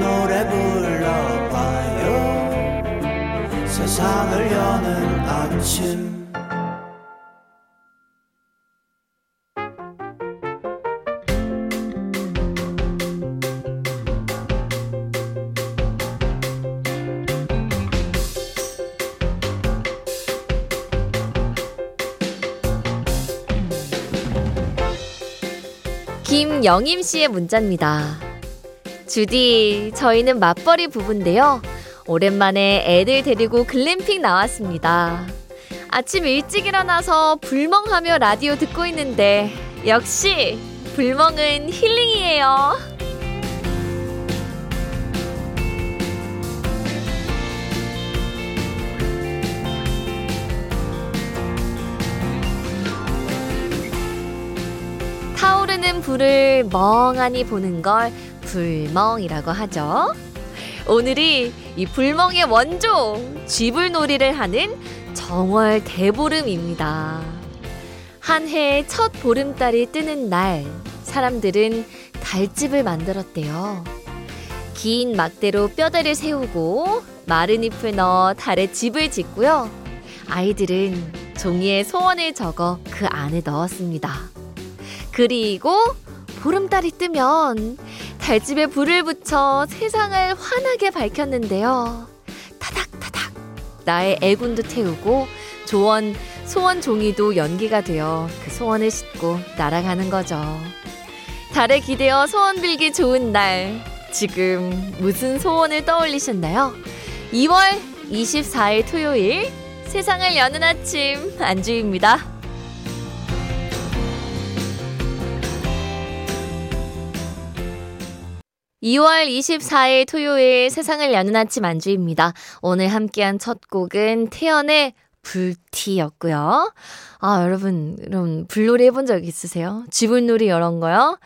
노래 불러봐요 세상을 여는 아침 김영임 씨의 문자입니다. 주디, 저희는 맞벌이 부부인데요. 오랜만에 애들 데리고 글램핑 나왔습니다. 아침 일찍 일어나서 불멍하며 라디오 듣고 있는데, 역시, 불멍은 힐링이에요. 타오르는 불을 멍하니 보는 걸 불멍이라고 하죠. 오늘이 이 불멍의 원조 쥐불놀이를 하는 정월 대보름입니다. 한해첫 보름달이 뜨는 날 사람들은 달집을 만들었대요. 긴 막대로 뼈대를 세우고 마른 잎을 넣어 달에 집을 짓고요. 아이들은 종이에 소원을 적어 그 안에 넣었습니다. 그리고 보름달이 뜨면 달집에 불을 붙여 세상을 환하게 밝혔는데요. 타닥타닥 나의 애군도 태우고 조원 소원 종이도 연기가 되어 그 소원을 싣고 날아가는 거죠. 달에 기대어 소원 빌기 좋은 날. 지금 무슨 소원을 떠올리셨나요? 2월 24일 토요일 세상을 여는 아침 안주입니다. 2월 24일 토요일 세상을 여는 아침 안주입니다. 오늘 함께한 첫 곡은 태연의 불티였고요. 아, 여러분, 여러분, 불놀이 해본 적 있으세요? 지불놀이 이런 거요?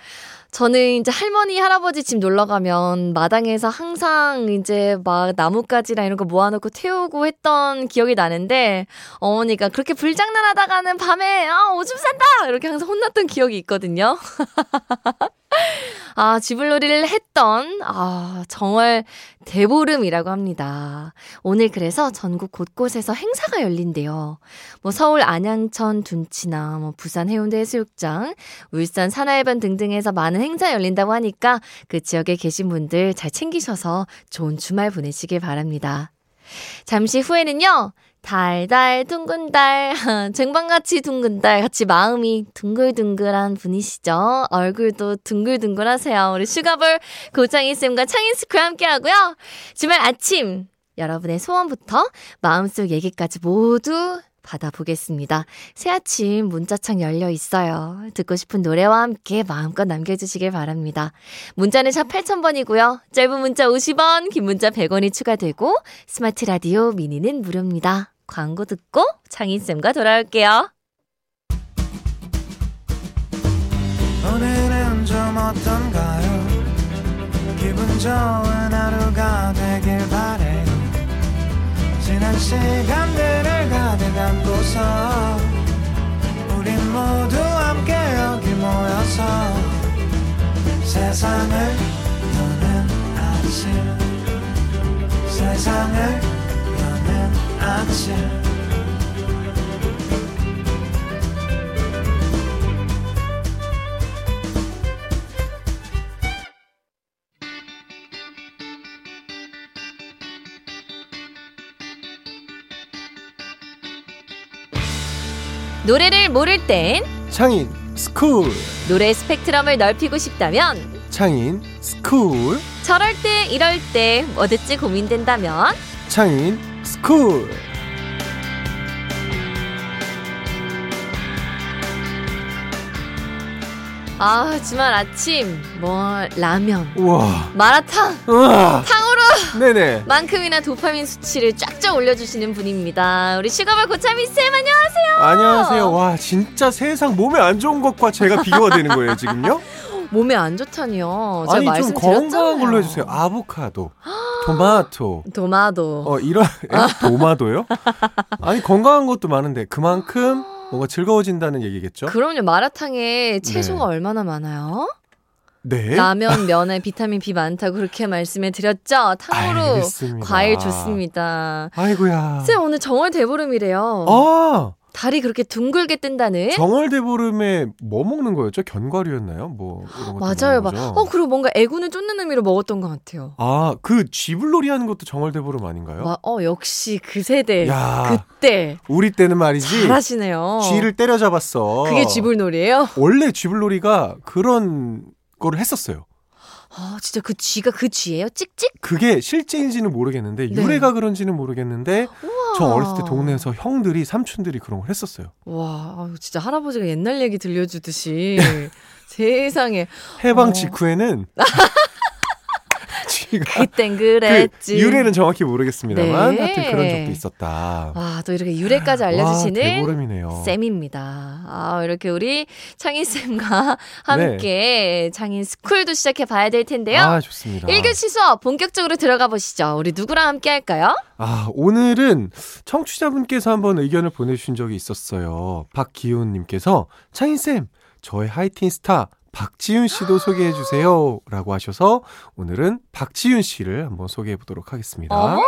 저는 이제 할머니, 할아버지 집 놀러 가면 마당에서 항상 이제 막 나뭇가지랑 이런 거 모아놓고 태우고 했던 기억이 나는데 어머니가 그렇게 불장난 하다가는 밤에 아, 오줌 싼다! 이렇게 항상 혼났던 기억이 있거든요. 아, 지불놀이를 했던, 아, 정말 대보름이라고 합니다. 오늘 그래서 전국 곳곳에서 행사가 열린대요. 뭐 서울 안양천 둔치나 뭐 부산 해운대 해수욕장, 울산 산하해변 등등에서 많은 행사 열린다고 하니까 그 지역에 계신 분들 잘 챙기셔서 좋은 주말 보내시길 바랍니다. 잠시 후에는요, 달달 둥근 달 쟁반같이 둥근 달 같이 마음이 둥글둥글한 분이시죠. 얼굴도 둥글둥글하세요. 우리 슈가볼 고창인 쌤과 창인 스쿨 함께하고요. 주말 아침 여러분의 소원부터 마음속 얘기까지 모두 받아보겠습니다. 새 아침 문자창 열려 있어요. 듣고 싶은 노래와 함께 마음껏 남겨주시길 바랍니다. 문자는 샵 8000번이고요. 짧은 문자 50원, 긴 문자 100원이 추가되고 스마트 라디오 미니는 무료입니다. 광고 듣고 창인쌤과 돌아올게요. 오늘은 좀 어떤가요? 기분 좋은 하루가 되길 바래요 지난 시간들을 가득 안고서 우린 모두 함께 여기 모여서 세상을 여는 아침 세상을 아침. 노래를 모를 땐 창인 스쿨. 노래 스펙트럼을 넓히고 싶다면 창인 스쿨. 저럴 때 이럴 때뭐 듣지 고민된다면 창인 스 쿨 아, 주말 아침, 뭐, 라면, 우와. 마라탕, 우와. 탕으로 네네. 만큼이나 도파민 수치를 쫙쫙 올려주시는 분입니다. 우리 슈가볼 고창인 쌤, 안녕하세요. 안녕하세요. 와, 진짜 세상 몸에 안 좋은 것과 제가 비교가 되는 거예요, 지금요? 몸에 안 좋다니요. 아니, 좀. 건강한 걸로 해주세요. 아보카도, 토마토, 도마도. 어, 이런, 에? 도마도요? 아니, 건강한 것도 많은데, 그만큼 뭔가 즐거워진다는 얘기겠죠? 그럼요. 마라탕에 채소가 네. 얼마나 많아요? 네. 라면, 면에 비타민 B 많다고 그렇게 말씀해 드렸죠. 탕후루, 알겠습니다. 과일 좋습니다. 아이고야. 쌤 오늘 정월 대보름이래요. 아, 달이 그렇게 둥글게 뜬다는. 정월대보름에 뭐 먹는 거였죠? 견과류였나요? 뭐 이런 맞아요. 막. 어 그리고 뭔가 애군을 쫓는 의미로 먹었던 것 같아요. 아, 그 쥐불놀이 하는 것도 정월대보름 아닌가요? 와, 어 역시 그 세대. 야, 그때 우리 때는 말이지. 잘하시네요. 쥐를 때려잡았어. 그게 쥐불놀이에요? 원래 쥐불놀이가 그런 거를 했었어요. 아 진짜 그 쥐가 그 쥐예요? 찍찍? 그게 실제인지는 모르겠는데 네. 유래가 그런지는 모르겠는데 우와. 저 어렸을 때 동네에서 형들이 삼촌들이 그런 걸 했었어요. 와 진짜 할아버지가 옛날 얘기 들려주듯이 세상에 해방 어. 직후에는 쥐가 그땐 그 그랬지. 유래는 정확히 모르겠습니다만 네. 하여튼 그런 적도 있었다. 아, 또 이렇게 유래까지 알려주시는 와, 대보름이네요. 쌤입니다. 아, 이렇게 우리 창인 쌤과 함께 창인 스쿨도 시작해 봐야 될 텐데요. 아 좋습니다. 1교시 수업 본격적으로 들어가 보시죠. 우리 누구랑 함께 할까요? 아, 오늘은 청취자분께서 한번 의견을 보내주신 적이 있었어요. 박기훈님께서 창인 쌤, 저의 하이틴 스타 박지윤 씨도 소개해 주세요. 라고 하셔서 오늘은 박지윤 씨를 한번 소개해 보도록 하겠습니다. 어머!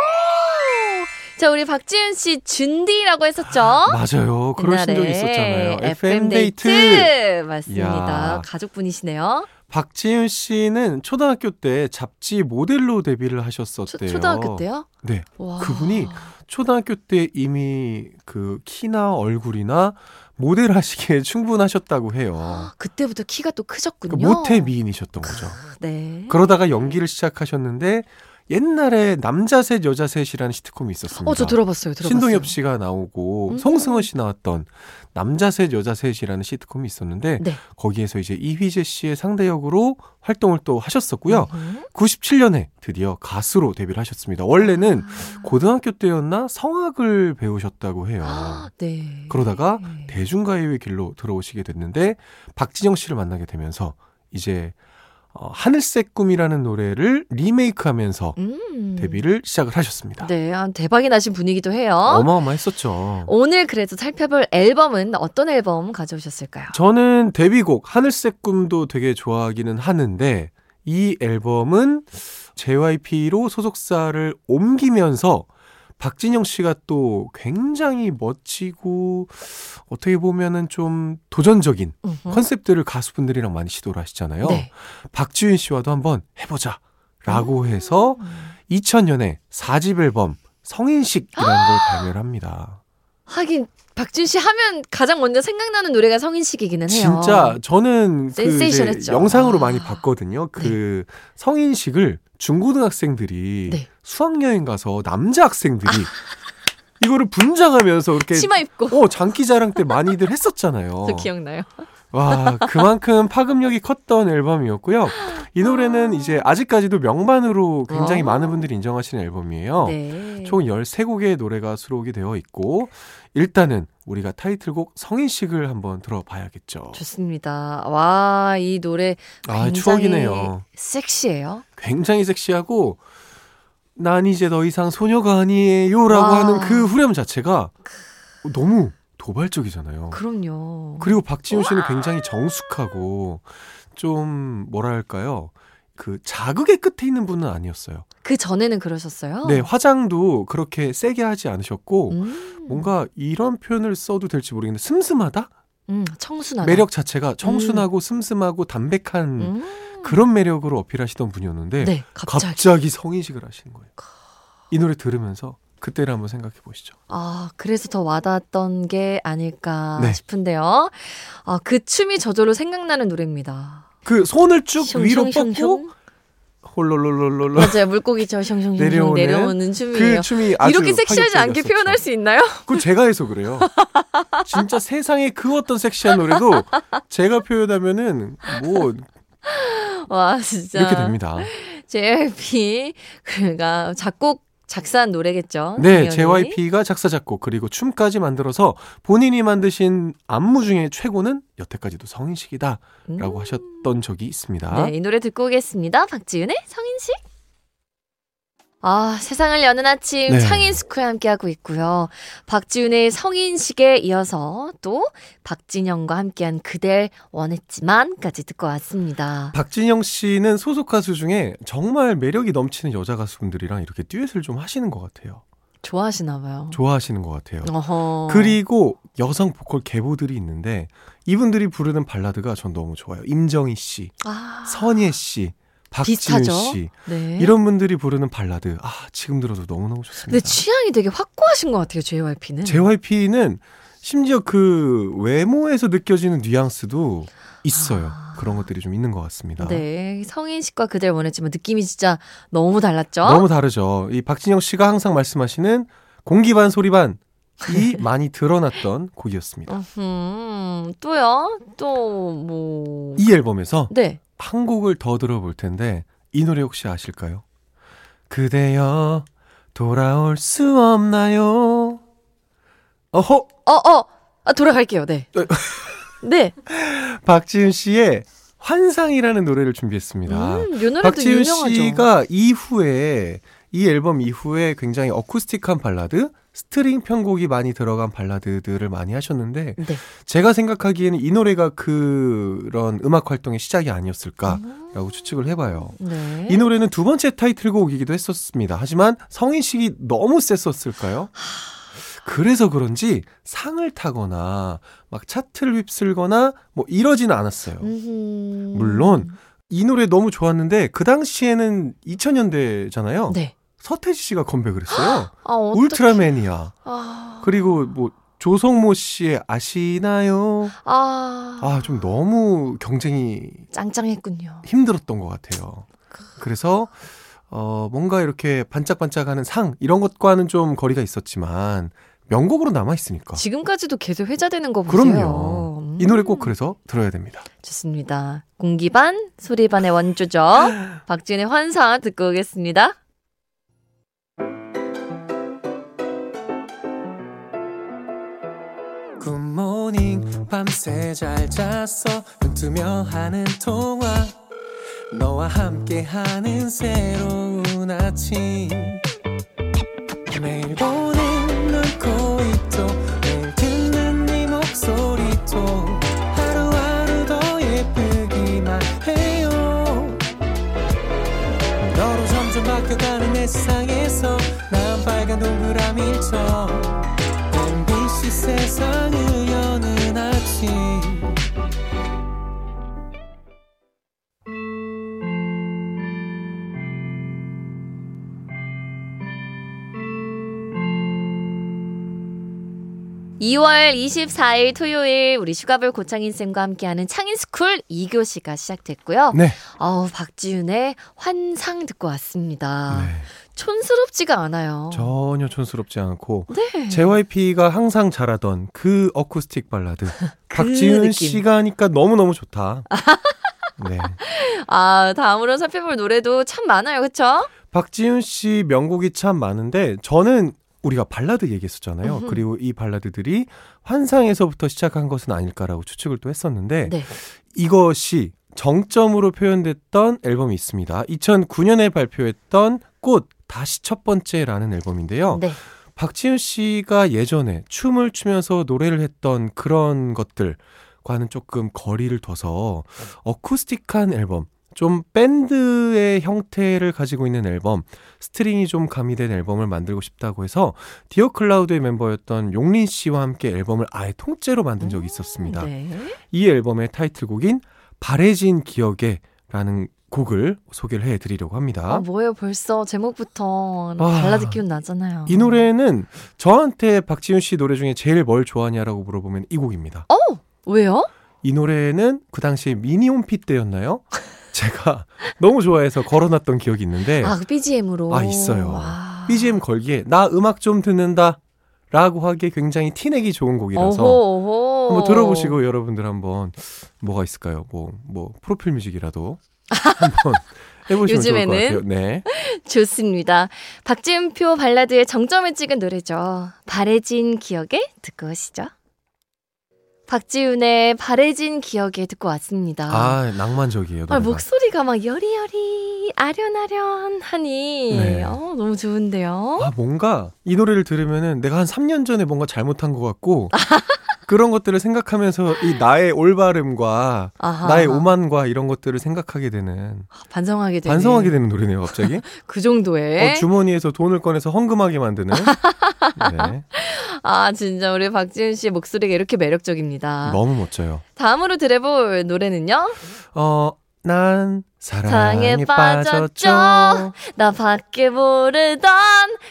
자, 우리 박지윤 씨 준디라고 했었죠? 맞아요. 그러신 적이 옛날에 있었잖아요. FM 데이트. 데이트. 맞습니다. 이야. 가족분이시네요. 박지윤 씨는 초등학교 때 잡지 모델로 데뷔를 초, 하셨었대요. 초 등학교 때요? 네. 와. 그분이 초등학교 때 이미 그 키나 얼굴이나 모델 하시기에 충분하셨다고 해요. 그때부터 키가 또그 크셨군요. 모태 미인이셨던 거죠. 네. 그러다가 연기를 시작하셨는데 옛날에 남자 셋 여자 셋이라는 시트콤이 있었습니다. 어, 저 들어봤어요. 들어봤어요. 신동엽 씨가 나오고 음. 송승헌 씨 나왔던 남자 셋 여자 셋이라는 시트콤이 있었는데 네. 거기에서 이제 이휘재 씨의 상대 역으로 활동을 또 하셨었고요. 음. 97년에 드디어 가수로 데뷔를 하셨습니다. 원래는 아. 고등학교 때였나 성악을 배우셨다고 해요. 네. 그러다가 네. 대중가요의 길로 들어오시게 됐는데 박진영 씨를 만나게 되면서 이제 어, 하늘색 꿈이라는 노래를 리메이크하면서 음. 데뷔를 시작을 하셨습니다. 네, 아, 대박이 나신 분이기도 해요. 어마어마했었죠. 오늘 그래서 살펴볼 앨범은 어떤 앨범 가져오셨을까요? 저는 데뷔곡 하늘색 꿈도 되게 좋아하기는 하는데 이 앨범은 JYP로 소속사를 옮기면서 박진영 씨가 또 굉장히 멋지고 어떻게 보면은 좀 도전적인 음흠. 컨셉들을 가수분들이랑 많이 시도를 하시잖아요. 네. 박지윤 씨와도 한번 해보자. 라고 음. 해서 2000년에 4집 앨범 성인식이라는 걸 발매를 합니다. 하긴 박준 씨 하면 가장 먼저 생각나는 노래가 성인식이기는 해요. 진짜 저는 그. 영상으로 아. 많이 봤거든요. 그 성인식을 중고등학생들이 네. 수학여행 가서 남자 학생들이 이거를 분장하면서 이렇게 치마 입고 어 장기자랑 때 많이들 했었잖아요. 저 기억나요. 와 그만큼 파급력이 컸던 앨범이었고요. 이 노래는 이제 아직까지도 명반으로 굉장히 어. 많은 분들이 인정하시는 앨범이에요. 네. 총 13곡의 노래가 수록이 되어 있고 일단은 우리가 타이틀곡 성인식을 한번 들어봐야겠죠. 좋습니다. 와, 이 노래 아, 굉장히 추억이네요. 섹시해요. 굉장히 섹시하고 난 이제 더 이상 소녀가 아니에요라고 와. 하는 그 후렴 자체가 너무 도발적이잖아요. 그럼요. 그리고 박지훈 씨는 굉장히 정숙하고 좀 뭐랄까요? 그 자극의 끝에 있는 분은 아니었어요. 그 전에는 그러셨어요? 네, 화장도 그렇게 세게 하지 않으셨고 음, 뭔가 이런 표현을 써도 될지 모르겠는데 슴슴하다? 음, 청순하다. 매력 자체가 청순하고 슴슴하고 담백한 음. 그런 매력으로 어필하시던 분이었는데 네, 갑자기. 갑자기 성인식을 하시는 거예요. 이 노래 들으면서 그때를 한번 생각해 보시죠. 아, 그래서 더 와닿았던 게 아닐까 네. 싶은데요. 아, 그 춤이 저절로 생각나는 노래입니다. 그 손을 쭉 위로. 뻗고 홀롤롤롤롤 맞아요. 물고기 저 숑숑숑 내려오는 내려오는, 춤이에요. 그 춤이 아주 이렇게 섹시하지 않게 파격적이었었죠. 표현할 수 있나요? 그건 제가 해서 그래요. 진짜 세상에 그 어떤 섹시한 노래도 제가 표현하면은 뭐 와 진짜 이렇게 됩니다. JYP 그가 작곡 작사한 노래겠죠. 네. JYP가 작사 작곡 그리고 춤까지 만들어서 본인이 만드신 안무 중에 최고는 여태까지도 성인식이다라고 음. 하셨던 적이 있습니다. 네, 이 노래 듣고 오겠습니다. 박지윤의 성인식. 아, 세상을 여는 아침 네. 창인 스쿨 함께하고 있고요. 박지윤의 성인식에 이어서 또 박진영과 함께한 그댈 원했지만까지 듣고 왔습니다. 박진영 씨는 소속 가수 중에 정말 매력이 넘치는 여자 가수분들이랑 이렇게 듀엣을 좀 하시는 것 같아요. 좋아하시나 봐요. 좋아하시는 것 같아요. 어허. 그리고 여성 보컬 계보들이 있는데 이분들이 부르는 발라드가 전 너무 좋아요. 임정희 씨, 아, 선예 씨, 박지윤? 씨 네. 이런 분들이 부르는 발라드 아 지금 들어도 너무 너무 좋습니다. 근데 취향이 되게 확고하신 것 같아요, JYP는. JYP는 심지어 그 외모에서 느껴지는 뉘앙스도 있어요. 아. 그런 것들이 좀 있는 것 같습니다. 네, 성인식과 그댈 원했지만 느낌이 진짜 너무 달랐죠? 너무 다르죠. 이 박진영 씨가 항상 말씀하시는 공기 반 소리 반 이 많이 드러났던 곡이었습니다. 음, 또요? 또 뭐? 이 앨범에서 네. 한 곡을 더 들어볼 텐데 이 노래 혹시 아실까요? 그대여 돌아올 수 없나요? 어허 어, 어, 아, 돌아갈게요. 네. 네. 박지윤 씨의 환상이라는 노래를 준비했습니다. 음, 박지윤. 씨가 이후에 이 앨범 이후에 굉장히 어쿠스틱한 발라드, 스트링 편곡이 많이 들어간 발라드들을 많이 하셨는데 네. 제가 생각하기에는 이 노래가 그런 음악 활동의 시작이 아니었을까라고 추측을 해봐요. 네. 이 노래는 두 번째 타이틀곡이기도 했었습니다. 하지만 성인식이 너무 셌었을까요? 그래서 그런지 상을 타거나 막 차트를 휩쓸거나 뭐 이러지는 않았어요. 물론 이 노래 너무 좋았는데 그 당시에는 2000년대잖아요. 네. 서태지 씨가 컴백을 했어요. 아. 울트라맨이야. 아, 그리고 뭐 조성모 씨의 아시나요? 아, 아 좀 너무 경쟁이 짱짱했군요. 힘들었던 것 같아요. 그래서 어 뭔가 이렇게 반짝반짝하는 상 이런 것과는 좀 거리가 있었지만 명곡으로 남아 있으니까. 지금까지도 계속 회자되는 거 보세요. 그럼요. 음, 이 노래 꼭 그래서 들어야 됩니다. 좋습니다. 공기 반, 소리 반의 원조죠. 박진의 환상 듣고 오겠습니다. 모닝 밤새 잘 잤어. 눈 뜨며 하는 통화. 너와 함께하는 새로운 아침. 매일 보는 눈코 입도 매일 듣는 네 목소리도. 하루하루 더 예쁘기만 해요. 너로 점점 바뀌어가는 내 세상에서 난 빨간 동그라미처럼. MBC 세상을 2월 24일 토요일 우리 슈가볼 고창인 쌤과 함께하는 창인스쿨 2교시가 시작됐고요. 네. 어우 박지윤의 환상 듣고 왔습니다. 네. 촌스럽지가 않아요. 전혀 촌스럽지 않고 네. JYP가 항상 잘하던 그 어쿠스틱 발라드 그 박지윤 느낌. 씨가 하니까 너무너무 좋다. 네. 아, 다음으로 살펴볼 노래도 참 많아요. 그렇죠? 박지윤 씨 명곡이 참 많은데 저는 우리가 발라드 얘기했었잖아요. 음흠. 그리고 이 발라드들이 환상에서부터 시작한 것은 아닐까라고 추측을 또 했었는데 네. 이것이 정점으로 표현됐던 앨범이 있습니다. 2009년에 발표했던 꽃 다시 첫 번째라는 앨범인데요. 네. 박지윤 씨가 예전에 춤을 추면서 노래를 했던 그런 것들과는 조금 거리를 둬서 어쿠스틱한 앨범, 좀 밴드의 형태를 가지고 있는 앨범, 스트링이 좀 가미된 앨범을 만들고 싶다고 해서 디어 클라우드의 멤버였던 용린 씨와 함께 앨범을 아예 통째로 만든 적이 있었습니다. 네. 이 앨범의 타이틀곡인 바래진 기억에 라는 곡을 소개를 해드리려고 합니다. 아, 뭐예요? 벌써 제목부터 아, 발라드 기운 나잖아요. 이 노래는 저한테 박지윤 씨 노래 중에 제일 뭘 좋아하냐라고 물어보면 이 곡입니다. 어? 왜요? 이 노래는 그 당시에 미니홈피 때였나요? 제가 너무 좋아해서 걸어놨던 기억이 있는데 아, 그 BGM으로. 아, 있어요. 와. BGM 걸기에 나 음악 좀 듣는다 라고 하기에 굉장히 티내기 좋은 곡이라서 어호, 어호. 한번 들어보시고 여러분들 한번 뭐가 있을까요? 뭐, 뭐 프로필 뮤직이라도 한번 해보시면 좋을 것 요즘에는? 같아요. 네. 좋습니다. 박지은표 발라드의 정점을 찍은 노래죠. 바래진 기억에 듣고 오시죠. 박지훈의 바래진 기억에 듣고 왔습니다. 아, 낭만적이에요. 아. 목소리가 막 여리여리 아련아련 하니 네. 어, 너무 좋은데요. 아, 뭔가 이 노래를 들으면은 내가 한 3년 전에 뭔가 잘못한 것 같고 그런 것들을 생각하면서 이 나의 올바름과 아하. 나의 오만과 이런 것들을 생각하게 되는 반성하게 되는 반성하게 되는 노래네요, 갑자기. 그 정도의 어, 주머니에서 돈을 꺼내서 헌금하게 만드는. 네, 아 진짜 우리 박지훈 씨의 목소리가 이렇게 매력적입니다. 너무 멋져요. 다음으로 들어볼 노래는요. 어, 난 사랑에, 빠졌죠. 빠졌죠. 나 밖에 모르던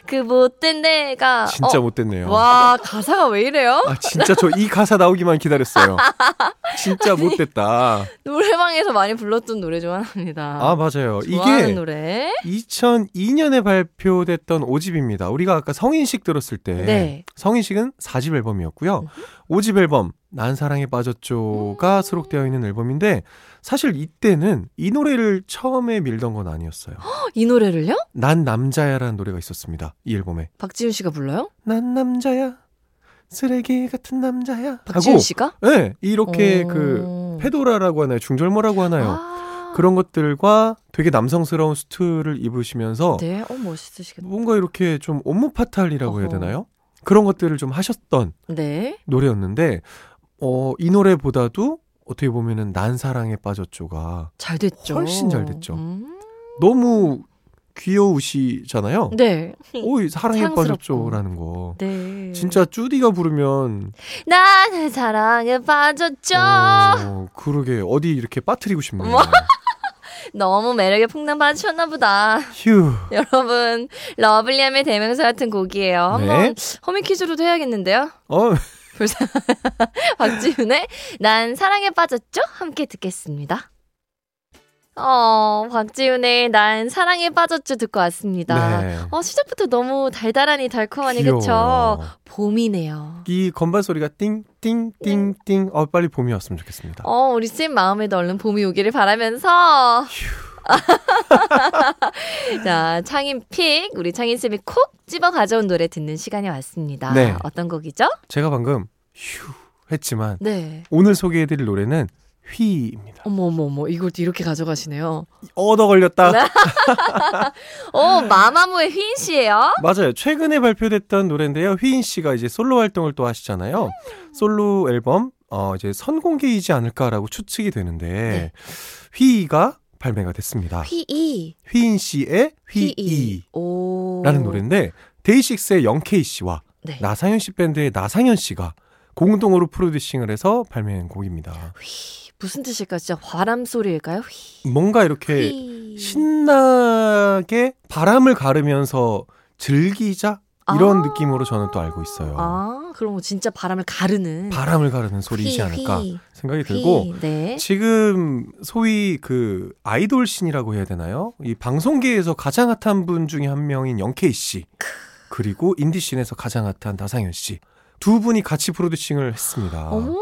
그 못된 내가 진짜 어, 못됐네요. 와 가사가 왜 이래요? 아, 진짜 저 이 가사 나오기만 기다렸어요. 진짜 못됐다. 노래방에서 많이 불렀던 노래 중 하나입니다. 아, 맞아요. 좋아하는 이게 노래. 2002년에 발표됐던 5집입니다. 우리가 아까 성인식 들었을 때 네. 성인식은 4집 앨범이었고요. 5집 앨범 난 사랑에 빠졌죠가 수록되어 있는 앨범인데 사실 이때는 이 노래를 처음에 밀던 건 아니었어요. 이 노래를요? 난 남자야라는 노래가 있었습니다. 이 앨범에. 박지훈 씨가 불러요? 난 남자야. 쓰레기 같은 남자야. 하고 씨가? 네, 이렇게 어. 그 페도라라고 하나요? 중절모라고 하나요? 아. 그런 것들과 되게 남성스러운 수트를 입으시면서 네, 어 멋있으시겠다. 뭔가 이렇게 좀 옴무파탈이라고 해야 어허. 되나요? 그런 것들을 좀 하셨던 네. 노래였는데 어, 이 노래보다도 어떻게 보면은 난 사랑에 빠졌죠가 잘 됐죠. 훨씬 잘 됐죠. 음. 너무 귀여우시잖아요. 네. 오이 사랑에. 빠졌죠라는 거. 네. 진짜 쭈디가 부르면 나는 사랑에 빠졌죠. 어, 그러게 어디 이렇게 빠뜨리고 싶네요. 뭐? 너무 매력에 폭락 받으셨나 보다. 휴. 여러분, lovely함의 대명사 같은 곡이에요. 한번 네. 허밍 퀴즈로도 해야겠는데요. 어, 박지윤의 난 사랑에 빠졌죠? 함께 듣겠습니다. 어, 박지윤의 난 사랑에 빠졌죠 듣고 왔습니다. 네. 어, 시작부터 너무 달달하니 달콤하니. 그쵸? 봄이네요. 이 건반 소리가 띵띵띵띵. 어 빨리 봄이 왔으면 좋겠습니다. 어, 우리 쌤 마음에도 얼른 봄이 오기를 바라면서. 자, 창인 픽, 우리 창인 쌤이 콕 집어 가져온 노래 듣는 시간이 왔습니다. 네. 어떤 곡이죠? 제가 방금 휴 했지만 네. 오늘 소개해드릴 노래는 휘입니다. 어머, 어머, 어머, 이걸 또 이렇게 가져가시네요. 얻어 걸렸다. 네. 어, 마마무의 휘인 씨예요 맞아요. 최근에 발표됐던 노래인데요. 휘인 씨가 이제 솔로 활동을 또 하시잖아요. 솔로 앨범 어 이제 선공개이지 않을까라고 추측이 되는데 네. 휘가 발매가 됐습니다. 휘이. 휘인 씨의 휘이. 휘이라는 오. 노래인데 데이식스의 영케이 씨와 네. 나상현 씨 밴드의 나상현 씨가 공동으로 프로듀싱을 해서 발매한 곡입니다. 휘. 무슨 뜻일까? 진짜 바람 소리일까요? 휘. 뭔가 이렇게 휘. 신나게 바람을 가르면서 즐기자 이런 아. 느낌으로 저는 또 알고 있어요. 아, 그럼 뭐 진짜 바람을 가르는. 바람을 가르는 소리이지 휘, 않을까 휘. 생각이 들고 휘. 네. 지금 소위 그 아이돌 scene이라고 해야 되나요? 이 방송계에서 가장 핫한 분 중에 한 명인 영케이 씨 그리고 인디 scene에서 가장 핫한 나상현 씨 두 분이 같이 프로듀싱을 했습니다. 어머.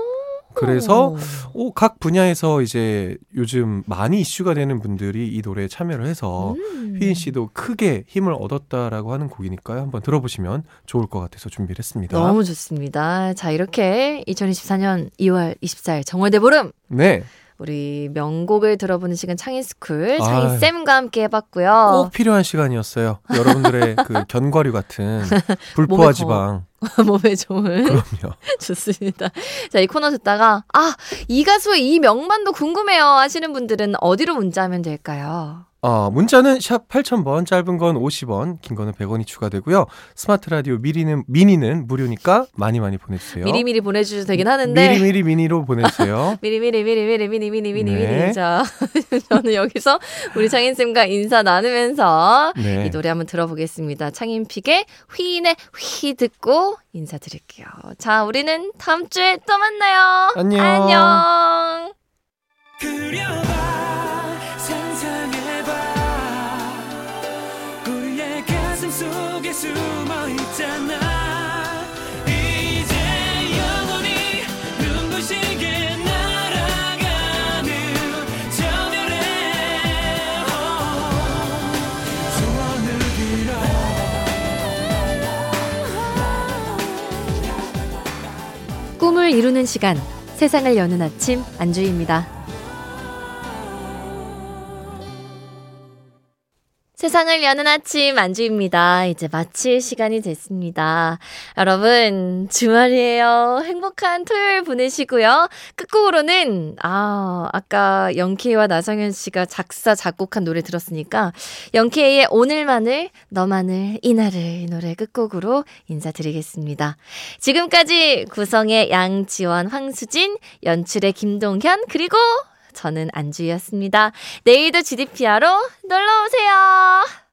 그래서 오, 각 분야에서 이제 요즘 많이 이슈가 되는 분들이 이 노래에 참여를 해서 음. 휘인 씨도 크게 힘을 얻었다라고 하는 곡이니까요. 한번 들어보시면 좋을 것 같아서 준비를 했습니다. 너무 좋습니다. 자, 이렇게 2024년 2월 24일 정월대 보름 네. 우리 명곡을 들어보는 시간 창인스쿨 아유. 창인쌤과 함께 해봤고요. 꼭 필요한 시간이었어요. 여러분들의 그 견과류 같은 불포화 지방. 몸에 좋은 그럼요. 좋습니다. 자, 이 코너 듣다가 아, 이 가수의 이 명반도 궁금해요 하시는 분들은 어디로 문자하면 될까요? 어, 문자는 샵 8000번, 짧은 건 50원, 긴 거는 100원이 추가되고요. 스마트 라디오 미리는, 미니는 무료니까 많이 많이 보내주세요. 미리미리 보내주셔도 되긴 하는데 미리미리 미니로 보내주세요. 미리미리 미리미리 미니미니 미니미니 네. 자 저는 여기서 우리 창인쌤과 인사 나누면서 네. 이 노래 한번 들어보겠습니다. 창인픽의 휘인의 휘 듣고 인사드릴게요. 자 우리는 다음 주에 또 만나요. 안녕. 안녕. 그려봐 빌어 꿈을 이루는 시간, 세상을 여는 아침 안주입니다. 세상을 여는 아침 안주입니다. 이제 마칠 시간이 됐습니다. 여러분, 주말이에요. 행복한 토요일 보내시고요. 끝곡으로는, 아, 아까 영케이와 나성현 씨가 작사, 작곡한 노래 들었으니까, 영케이의 오늘만을, 너만을, 이날을 이 노래 끝곡으로 인사드리겠습니다. 지금까지 구성의 양지원, 황수진, 연출의 김동현, 그리고 저는 안주희였습니다. 내일도 GDPR로 놀러오세요.